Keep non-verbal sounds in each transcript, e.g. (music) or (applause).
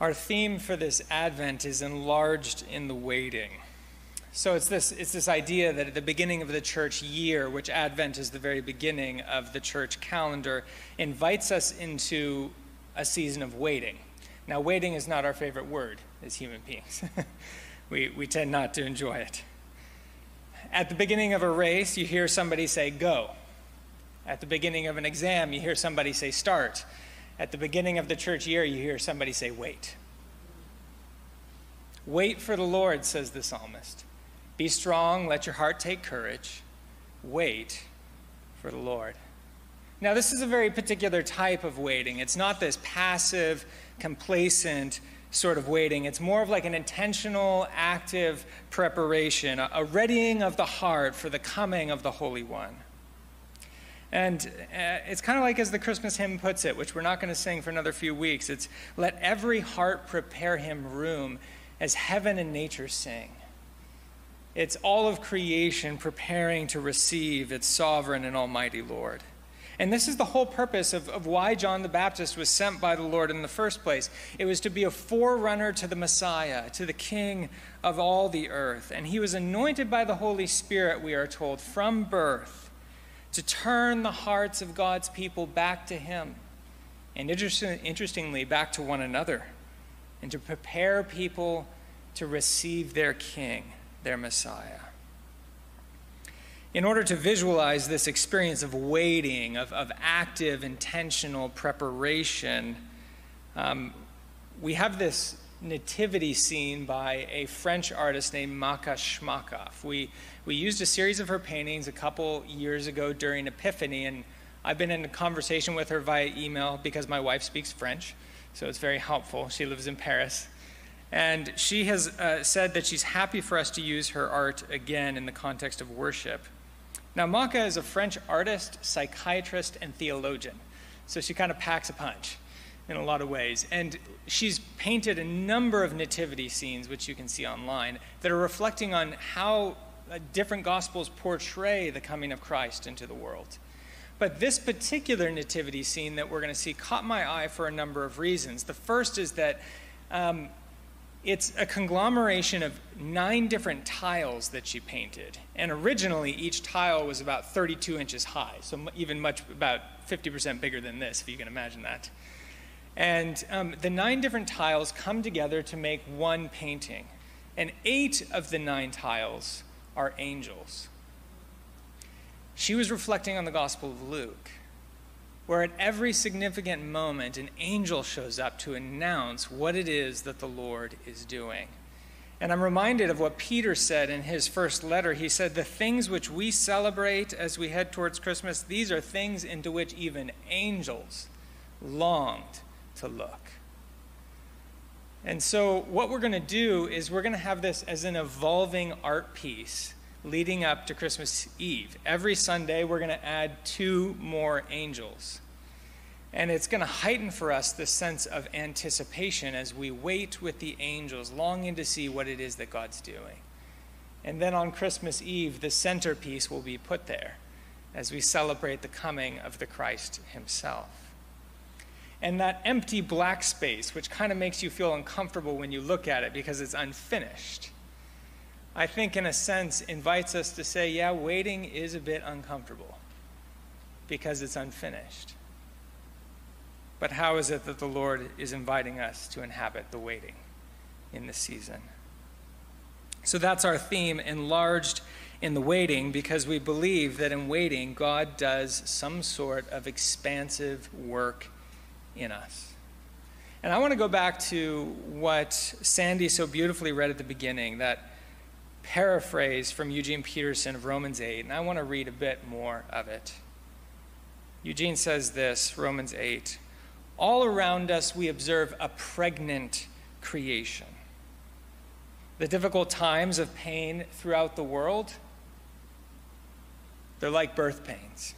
Our theme for this Advent is enlarged in the waiting. So it's this, it's this idea that at the beginning of the church year, which Advent is the very beginning of the church calendar, invites us into a season of waiting. Now, waiting is not our favorite word as human beings, (laughs) we, we tend not to enjoy it. At the beginning of a race, you hear somebody say, go. At the beginning of an exam, you hear somebody say, start. At the beginning of the church year, you hear somebody say, Wait. Wait for the Lord, says the psalmist. Be strong, let your heart take courage. Wait for the Lord. Now, this is a very particular type of waiting. It's not this passive, complacent sort of waiting. It's more of like an intentional, active preparation, a readying of the heart for the coming of the Holy One. And uh, it's kind of like as the Christmas hymn puts it, which we're not going to sing for another few weeks. It's let every heart prepare him room as heaven and nature sing. It's all of creation preparing to receive its sovereign and almighty Lord. And this is the whole purpose of, of why John the Baptist was sent by the Lord in the first place. It was to be a forerunner to the Messiah, to the King of all the earth. And he was anointed by the Holy Spirit, we are told, from birth to turn the hearts of God's people back to Him, and interestingly, back to one another, and to prepare people to receive their King, their Messiah. In order to visualize this experience of waiting, of, of active, intentional preparation, um, we have this nativity scene by a French artist named Macha Chmakoff. We, we used a series of her paintings a couple years ago during Epiphany, and I've been in a conversation with her via email because my wife speaks French, so it's very helpful. She lives in Paris. And she has uh, said that she's happy for us to use her art again in the context of worship. Now, Macha is a French artist, psychiatrist, and theologian, so she kind of packs a punch in a lot of ways. And she's painted a number of nativity scenes, which you can see online, that are reflecting on how uh, different gospels portray the coming of Christ into the world. But this particular nativity scene that we're going to see caught my eye for a number of reasons. The first is that um, it's a conglomeration of nine different tiles that she painted. And originally, each tile was about 32 inches high, so even much about 50% bigger than this, if you can imagine that. And um, the nine different tiles come together to make one painting. And eight of the nine tiles are angels. She was reflecting on the Gospel of Luke, where at every significant moment, an angel shows up to announce what it is that the Lord is doing. And I'm reminded of what Peter said in his first letter. He said, The things which we celebrate as we head towards Christmas, these are things into which even angels longed to look. And so, what we're going to do is we're going to have this as an evolving art piece leading up to Christmas Eve. Every Sunday, we're going to add two more angels. And it's going to heighten for us this sense of anticipation as we wait with the angels, longing to see what it is that God's doing. And then on Christmas Eve, the centerpiece will be put there as we celebrate the coming of the Christ himself and that empty black space, which kind of makes you feel uncomfortable when you look at it because it's unfinished, I think, in a sense, invites us to say, yeah, waiting is a bit uncomfortable because it's unfinished. But how is it that the Lord is inviting us to inhabit the waiting in this season? So that's our theme, enlarged in the waiting, because we believe that in waiting, God does some sort of expansive work in us. And I want to go back to what Sandy so beautifully read at the beginning, that paraphrase from Eugene Peterson of Romans 8, and I want to read a bit more of it. Eugene says this Romans 8 All around us we observe a pregnant creation. The difficult times of pain throughout the world, they're like birth pains.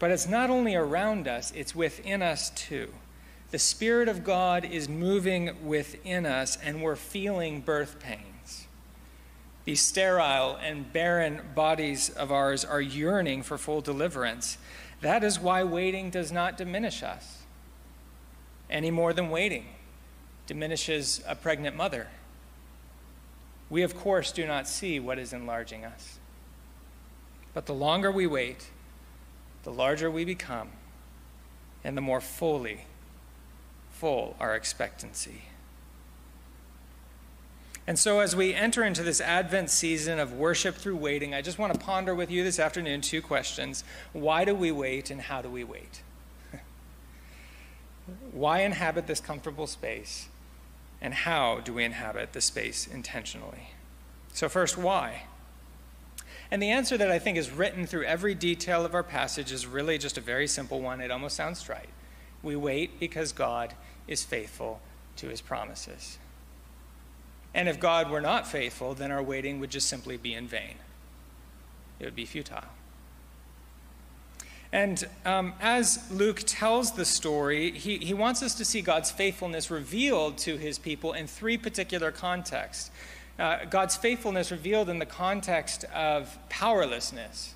But it's not only around us, it's within us too. The Spirit of God is moving within us, and we're feeling birth pains. These sterile and barren bodies of ours are yearning for full deliverance. That is why waiting does not diminish us any more than waiting diminishes a pregnant mother. We, of course, do not see what is enlarging us. But the longer we wait, the larger we become, and the more fully full our expectancy. And so, as we enter into this Advent season of worship through waiting, I just want to ponder with you this afternoon two questions. Why do we wait, and how do we wait? (laughs) Why inhabit this comfortable space, and how do we inhabit the space intentionally? So, first, why? And the answer that I think is written through every detail of our passage is really just a very simple one. It almost sounds trite. We wait because God is faithful to his promises. And if God were not faithful, then our waiting would just simply be in vain, it would be futile. And um, as Luke tells the story, he, he wants us to see God's faithfulness revealed to his people in three particular contexts. Uh, God's faithfulness revealed in the context of powerlessness,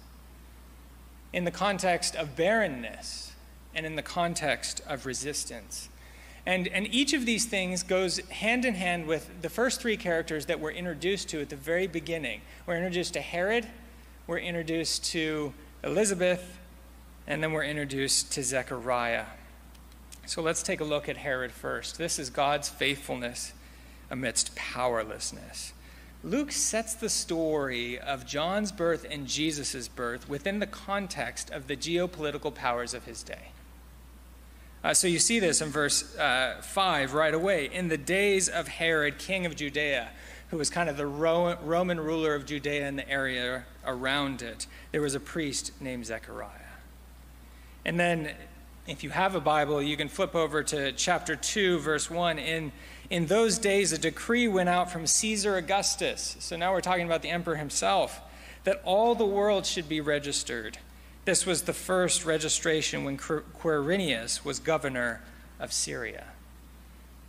in the context of barrenness, and in the context of resistance. And, and each of these things goes hand in hand with the first three characters that we're introduced to at the very beginning. We're introduced to Herod, we're introduced to Elizabeth, and then we're introduced to Zechariah. So let's take a look at Herod first. This is God's faithfulness amidst powerlessness. Luke sets the story of John's birth and Jesus' birth within the context of the geopolitical powers of his day. Uh, so you see this in verse uh, 5 right away. In the days of Herod, king of Judea, who was kind of the Ro- Roman ruler of Judea and the area around it, there was a priest named Zechariah. And then, if you have a Bible, you can flip over to chapter 2, verse 1. In, in those days, a decree went out from Caesar Augustus. So now we're talking about the emperor himself, that all the world should be registered. This was the first registration when Quirinius was governor of Syria.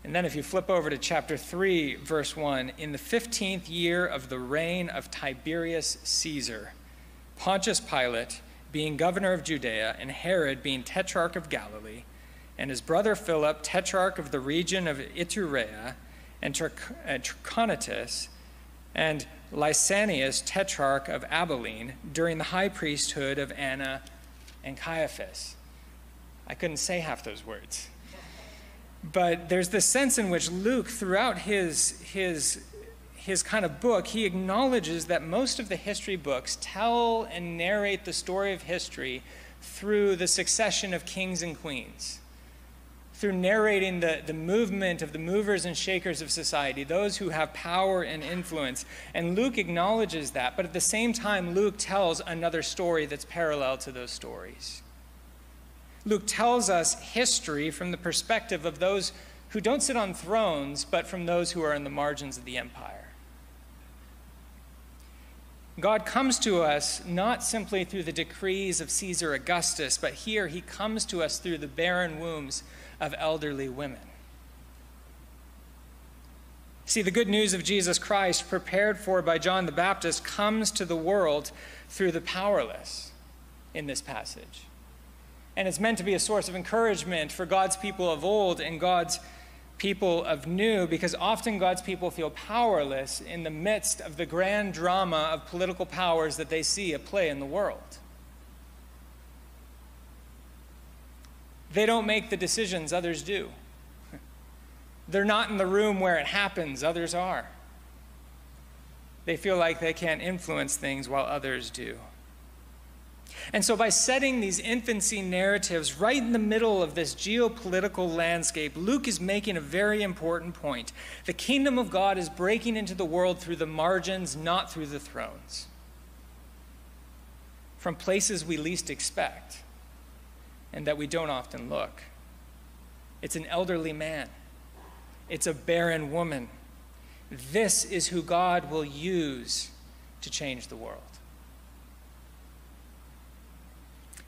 And then, if you flip over to chapter 3, verse 1, in the 15th year of the reign of Tiberius Caesar, Pontius Pilate, being governor of Judea, and Herod being tetrarch of Galilee, and his brother Philip, tetrarch of the region of Iturea, and Trachonitis, and Lysanias, tetrarch of Abilene, during the high priesthood of Anna and Caiaphas. I couldn't say half those words. But there's this sense in which Luke, throughout his, his, his kind of book, he acknowledges that most of the history books tell and narrate the story of history through the succession of kings and queens through narrating the, the movement of the movers and shakers of society, those who have power and influence. And Luke acknowledges that, but at the same time, Luke tells another story that's parallel to those stories. Luke tells us history from the perspective of those who don't sit on thrones, but from those who are in the margins of the empire. God comes to us not simply through the decrees of Caesar Augustus, but here he comes to us through the barren wombs of elderly women. See, the good news of Jesus Christ, prepared for by John the Baptist, comes to the world through the powerless in this passage. And it's meant to be a source of encouragement for God's people of old and God's people of new, because often God's people feel powerless in the midst of the grand drama of political powers that they see at play in the world. They don't make the decisions, others do. (laughs) They're not in the room where it happens, others are. They feel like they can't influence things while others do. And so, by setting these infancy narratives right in the middle of this geopolitical landscape, Luke is making a very important point. The kingdom of God is breaking into the world through the margins, not through the thrones. From places we least expect and that we don't often look. It's an elderly man, it's a barren woman. This is who God will use to change the world.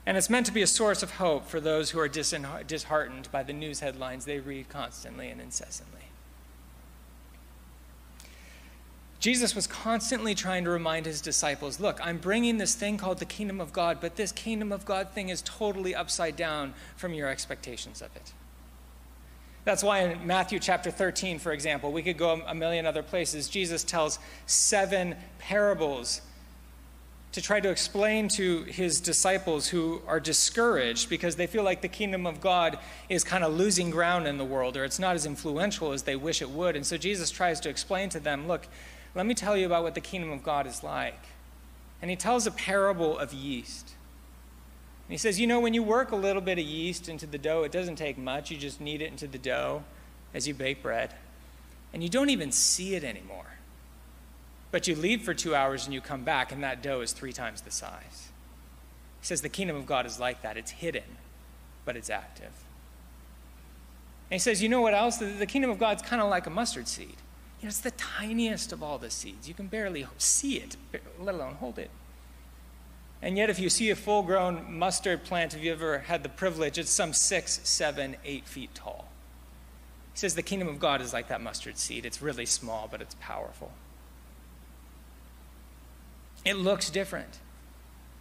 And it's meant to be a source of hope for those who are disheartened by the news headlines they read constantly and incessantly. Jesus was constantly trying to remind his disciples look, I'm bringing this thing called the kingdom of God, but this kingdom of God thing is totally upside down from your expectations of it. That's why in Matthew chapter 13, for example, we could go a million other places. Jesus tells seven parables to try to explain to his disciples who are discouraged because they feel like the kingdom of God is kind of losing ground in the world or it's not as influential as they wish it would. And so Jesus tries to explain to them look, let me tell you about what the kingdom of God is like. And he tells a parable of yeast. And he says, You know, when you work a little bit of yeast into the dough, it doesn't take much. You just knead it into the dough as you bake bread. And you don't even see it anymore. But you leave for two hours and you come back, and that dough is three times the size. He says the kingdom of God is like that it's hidden, but it's active. And he says, You know what else? The, kingdom of God's kind of like a mustard seed. You know, it's the tiniest of all the seeds. You can barely see it, let alone hold it. And yet, if you see a full grown mustard plant, if you ever had the privilege, it's some six, seven, eight feet tall. He says the kingdom of God is like that mustard seed. It's really small, but it's powerful. It looks different.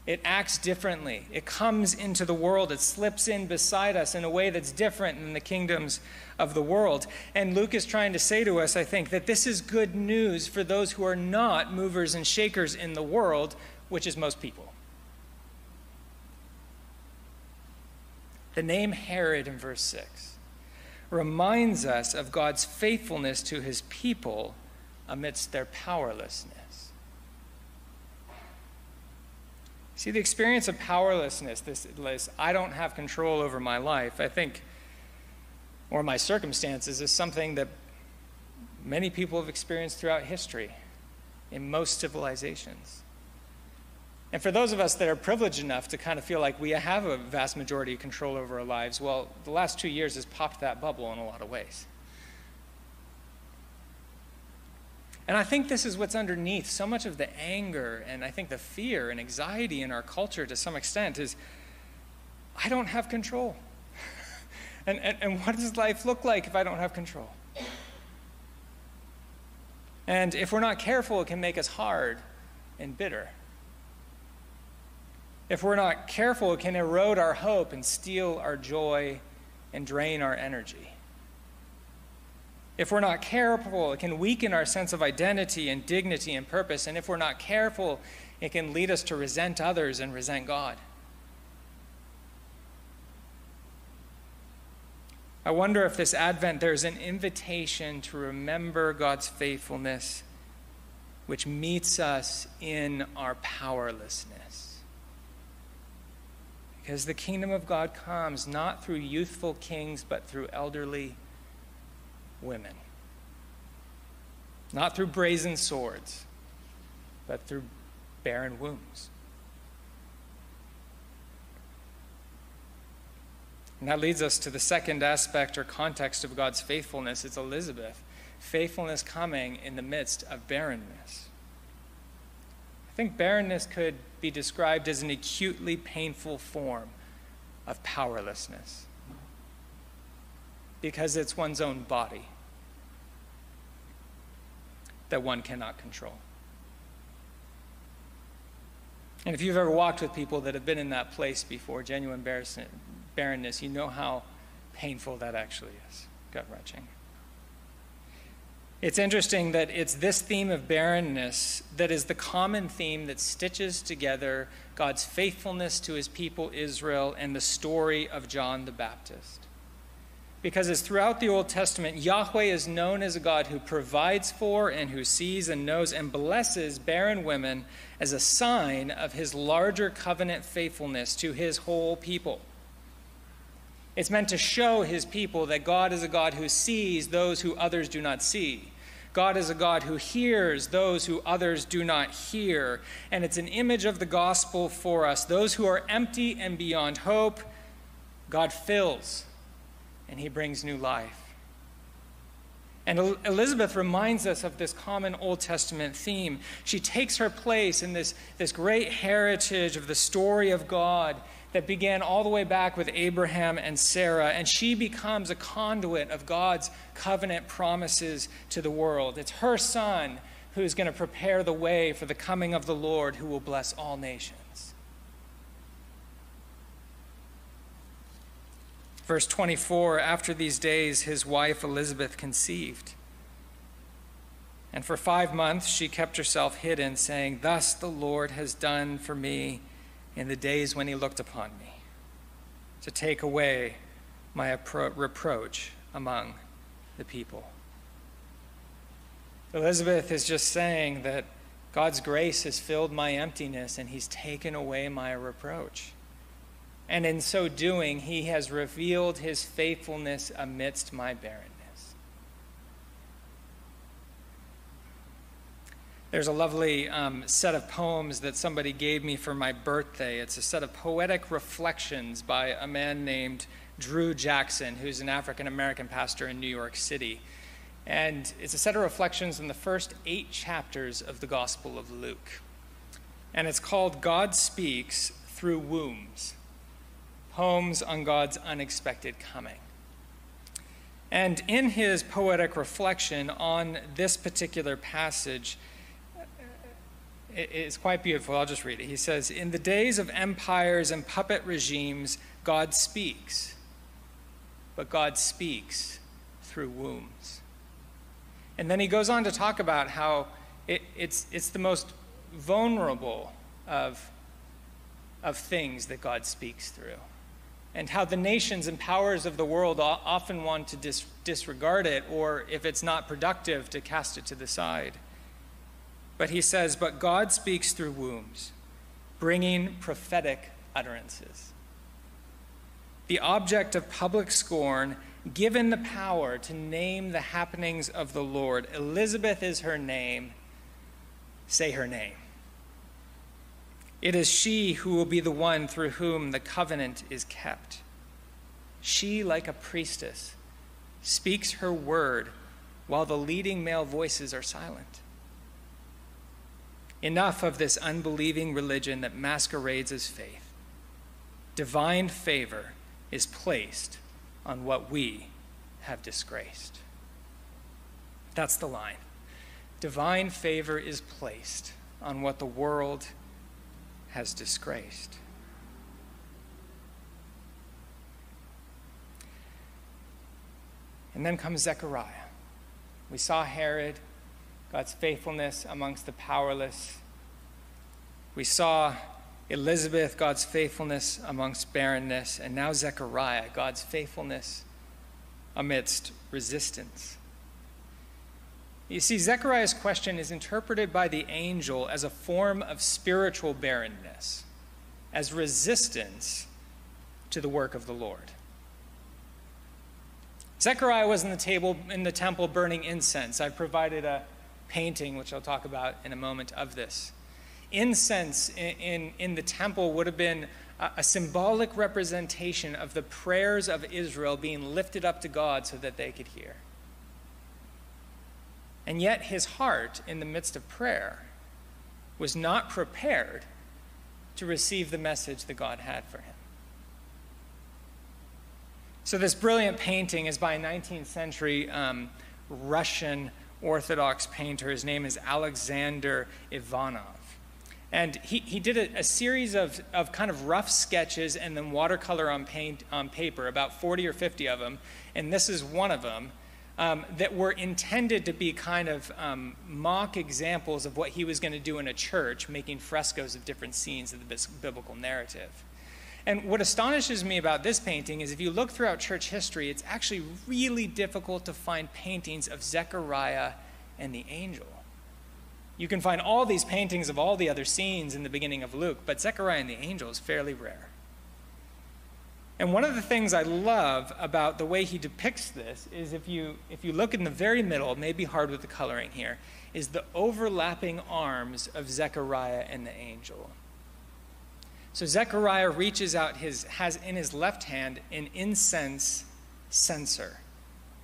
It acts differently. It comes into the world. It slips in beside us in a way that's different than the kingdoms of the world. And Luke is trying to say to us, I think, that this is good news for those who are not movers and shakers in the world, which is most people. The name Herod in verse 6 reminds us of God's faithfulness to his people amidst their powerlessness. See, the experience of powerlessness, this, this I don't have control over my life, I think, or my circumstances, is something that many people have experienced throughout history in most civilizations. And for those of us that are privileged enough to kind of feel like we have a vast majority of control over our lives, well, the last two years has popped that bubble in a lot of ways. And I think this is what's underneath so much of the anger and I think the fear and anxiety in our culture to some extent is I don't have control. (laughs) and, and, and what does life look like if I don't have control? And if we're not careful, it can make us hard and bitter. If we're not careful, it can erode our hope and steal our joy and drain our energy. If we're not careful, it can weaken our sense of identity and dignity and purpose. And if we're not careful, it can lead us to resent others and resent God. I wonder if this Advent there's an invitation to remember God's faithfulness, which meets us in our powerlessness. Because the kingdom of God comes not through youthful kings, but through elderly women. Not through brazen swords, but through barren wombs. And that leads us to the second aspect or context of God's faithfulness. It's Elizabeth. Faithfulness coming in the midst of barrenness. I think barrenness could be described as an acutely painful form of powerlessness because it's one's own body that one cannot control. And if you've ever walked with people that have been in that place before, genuine barrenness, you know how painful that actually is, gut wrenching. It's interesting that it's this theme of barrenness that is the common theme that stitches together God's faithfulness to his people Israel and the story of John the Baptist. Because as throughout the Old Testament, Yahweh is known as a God who provides for and who sees and knows and blesses barren women as a sign of his larger covenant faithfulness to his whole people. It's meant to show his people that God is a God who sees those who others do not see. God is a God who hears those who others do not hear. And it's an image of the gospel for us. Those who are empty and beyond hope, God fills and he brings new life. And Elizabeth reminds us of this common Old Testament theme. She takes her place in this, this great heritage of the story of God that began all the way back with Abraham and Sarah, and she becomes a conduit of God's covenant promises to the world. It's her son who is going to prepare the way for the coming of the Lord who will bless all nations. Verse 24 After these days, his wife Elizabeth conceived. And for five months she kept herself hidden, saying, Thus the Lord has done for me in the days when he looked upon me, to take away my reproach among the people. Elizabeth is just saying that God's grace has filled my emptiness and he's taken away my reproach. And in so doing, he has revealed his faithfulness amidst my barrenness. There's a lovely um, set of poems that somebody gave me for my birthday. It's a set of poetic reflections by a man named Drew Jackson, who's an African American pastor in New York City. And it's a set of reflections in the first eight chapters of the Gospel of Luke. And it's called God Speaks Through Wombs Poems on God's Unexpected Coming. And in his poetic reflection on this particular passage, uh, it's quite beautiful. I'll just read it. He says, In the days of empires and puppet regimes, God speaks. But God speaks through wombs. And then he goes on to talk about how it, it's, it's the most vulnerable of, of things that God speaks through. And how the nations and powers of the world often want to dis- disregard it, or if it's not productive, to cast it to the side. But he says, But God speaks through wombs, bringing prophetic utterances. The object of public scorn, given the power to name the happenings of the Lord. Elizabeth is her name. Say her name. It is she who will be the one through whom the covenant is kept. She, like a priestess, speaks her word while the leading male voices are silent. Enough of this unbelieving religion that masquerades as faith. Divine favor is placed on what we have disgraced. That's the line. Divine favor is placed on what the world has disgraced. And then comes Zechariah. We saw Herod God's faithfulness amongst the powerless. We saw Elizabeth, God's faithfulness amongst barrenness, and now Zechariah, God's faithfulness amidst resistance. You see, Zechariah's question is interpreted by the angel as a form of spiritual barrenness, as resistance to the work of the Lord. Zechariah was in the table in the temple burning incense. I've provided a painting, which I'll talk about in a moment, of this. Incense in, in, in the temple would have been a, a symbolic representation of the prayers of Israel being lifted up to God so that they could hear. And yet, his heart in the midst of prayer was not prepared to receive the message that God had for him. So, this brilliant painting is by a 19th century um, Russian Orthodox painter. His name is Alexander Ivanov. And he, he did a, a, series of, of kind of rough sketches and then watercolor on, paint, on paper, about 40 or 50 of them. And this is one of them um, that were intended to be kind of um, mock examples of what he was going to do in a church, making frescoes of different scenes of the biblical narrative. And what astonishes me about this painting is if you look throughout church history, it's actually really difficult to find paintings of Zechariah and the angel. You can find all these paintings of all the other scenes in the beginning of Luke, but Zechariah and the angel is fairly rare. And one of the things I love about the way he depicts this is if you, if you look in the very middle, it may be hard with the coloring here, is the overlapping arms of Zechariah and the angel. So Zechariah reaches out his, has in his left hand an incense censer,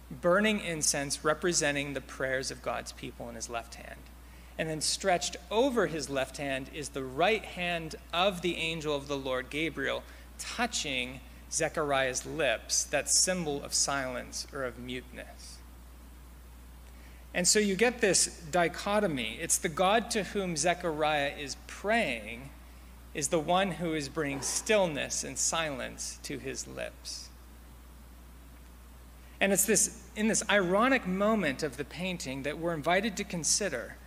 burning incense representing the prayers of God's people in his left hand. And then stretched over his left hand is the right hand of the angel of the Lord, Gabriel, touching Zechariah's lips, that symbol of silence or of muteness. And so you get this dichotomy. It's the God to whom Zechariah is praying is the one who is bringing stillness and silence to his lips. And it's this, in this ironic moment of the painting that we're invited to consider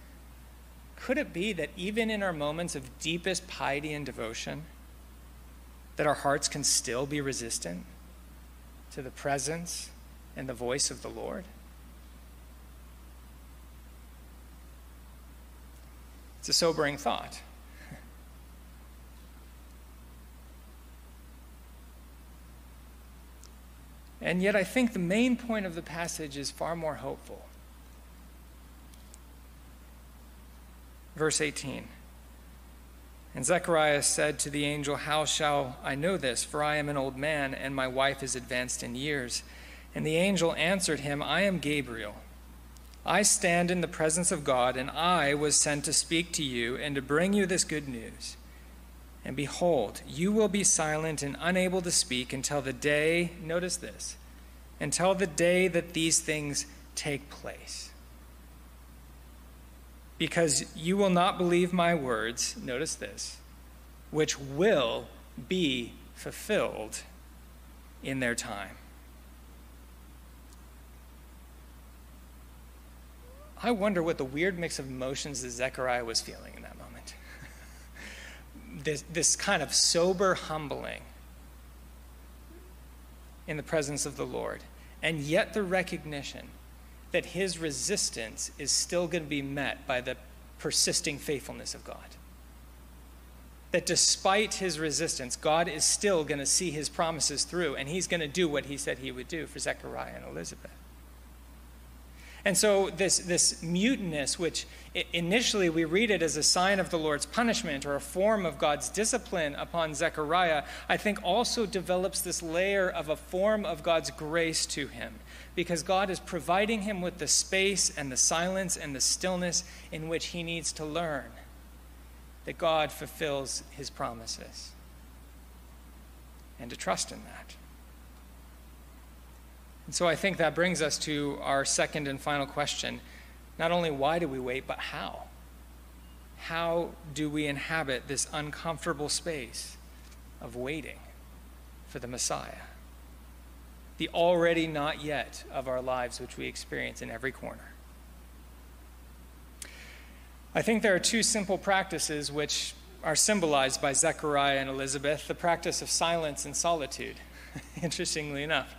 could it be that even in our moments of deepest piety and devotion, that our hearts can still be resistant to the presence and the voice of the Lord? It's a sobering thought. (laughs) And yet, I think the main point of the passage is far more hopeful. Verse 18 And Zechariah said to the angel, How shall I know this? For I am an old man, and my wife is advanced in years. And the angel answered him, I am Gabriel. I stand in the presence of God, and I was sent to speak to you and to bring you this good news. And behold, you will be silent and unable to speak until the day, notice this, until the day that these things take place. Because you will not believe my words, notice this, which will be fulfilled in their time. I wonder what the weird mix of emotions that Zechariah was feeling in that moment. (laughs) this, this kind of sober humbling in the presence of the Lord, and yet the recognition that his resistance is still going to be met by the persisting faithfulness of God. That despite his resistance, God is still going to see his promises through, and he's going to do what he said he would do for Zechariah and Elizabeth. And so, this, this muteness, which initially we read it as a sign of the Lord's punishment or a form of God's discipline upon Zechariah, I think also develops this layer of a form of God's grace to him. Because God is providing him with the space and the silence and the stillness in which he needs to learn that God fulfills his promises and to trust in that. And so I think that brings us to our second and final question. Not only why do we wait, but how? How do we inhabit this uncomfortable space of waiting for the Messiah? The already not yet of our lives, which we experience in every corner. I think there are two simple practices which are symbolized by Zechariah and Elizabeth the practice of silence and solitude, (laughs) interestingly enough.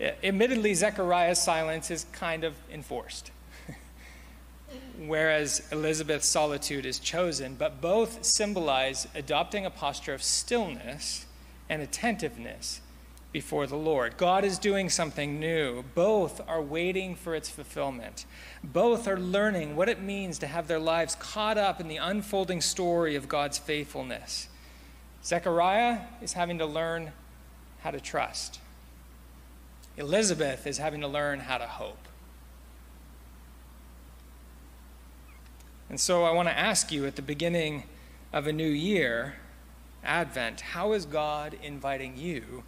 Admittedly, Zechariah's silence is kind of enforced, (laughs) whereas Elizabeth's solitude is chosen, but both symbolize adopting a posture of stillness and attentiveness before the Lord. God is doing something new. Both are waiting for its fulfillment. Both are learning what it means to have their lives caught up in the unfolding story of God's faithfulness. Zechariah is having to learn how to trust. Elizabeth is having to learn how to hope. And so I want to ask you at the beginning of a new year, Advent, how is God inviting you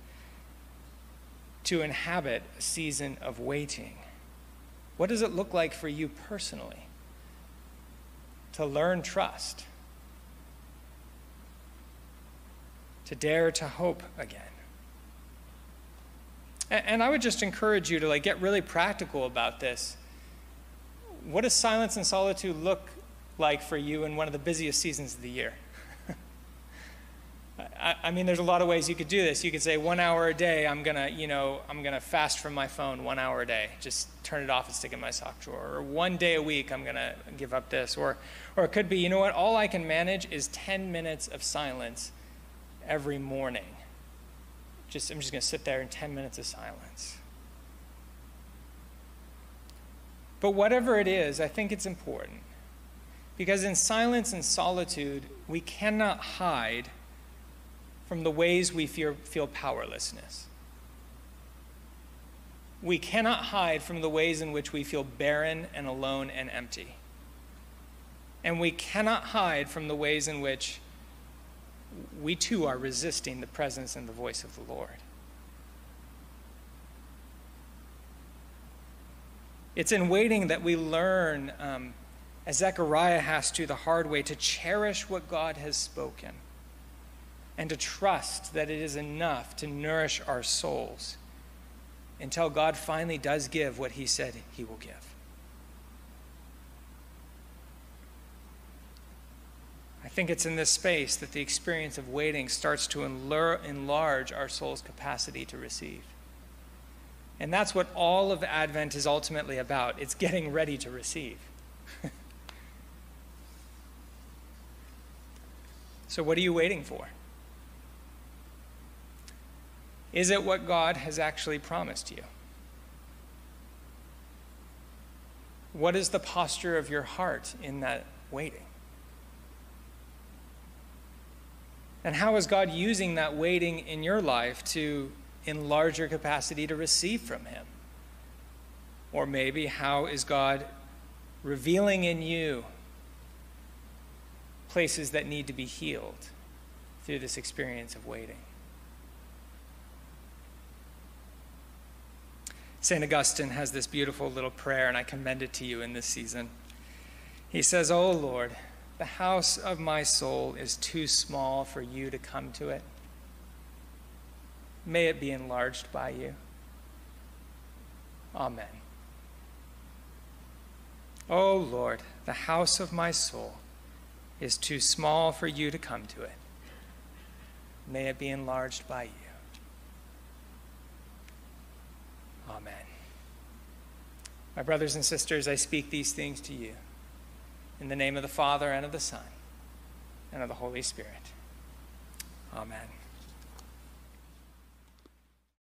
to inhabit a season of waiting? What does it look like for you personally to learn trust, to dare to hope again? And I would just encourage you to like get really practical about this. What does silence and solitude look like for you in one of the busiest seasons of the year? I, I, mean, there's a lot of ways you could do this. You could say one hour a day, I'm gonna, you know, I'm gonna fast from my phone one hour a day. Just turn it off and stick it in my sock drawer. Or one day a week, I'm gonna give up this. Or, or it could be, you know what? All I can manage is 10 minutes of silence every morning just I'm just to sit there in 10 minutes of silence. But whatever it is, I think it's important. Because in silence and solitude, we cannot hide from the ways we feel, feel powerlessness. We cannot hide from the ways in which we feel barren and alone and empty. And we cannot hide from the ways in which we too are resisting the presence and the voice of the Lord. It's in waiting that we learn, um, as Zechariah has to the hard way, to cherish what God has spoken and to trust that it is enough to nourish our souls until God finally does give what he said he will give. I think it's in this space that the experience of waiting starts to enlarge our soul's capacity to receive. And that's what all of Advent is ultimately about it's getting ready to receive. (laughs) so, what are you waiting for? Is it what God has actually promised you? What is the posture of your heart in that waiting? And how is God using that waiting in your life to enlarge your capacity to receive from Him? Or maybe how is God revealing in you places that need to be healed through this experience of waiting? St. Augustine has this beautiful little prayer, and I commend it to you in this season. He says, O oh Lord, the house of my soul is too small for you to come to it. May it be enlarged by you. Amen. O oh Lord, the house of my soul is too small for you to come to it. May it be enlarged by you. Amen. My brothers and sisters, I speak these things to you in the name of the Father and of the Son and of the Holy Spirit. Amen.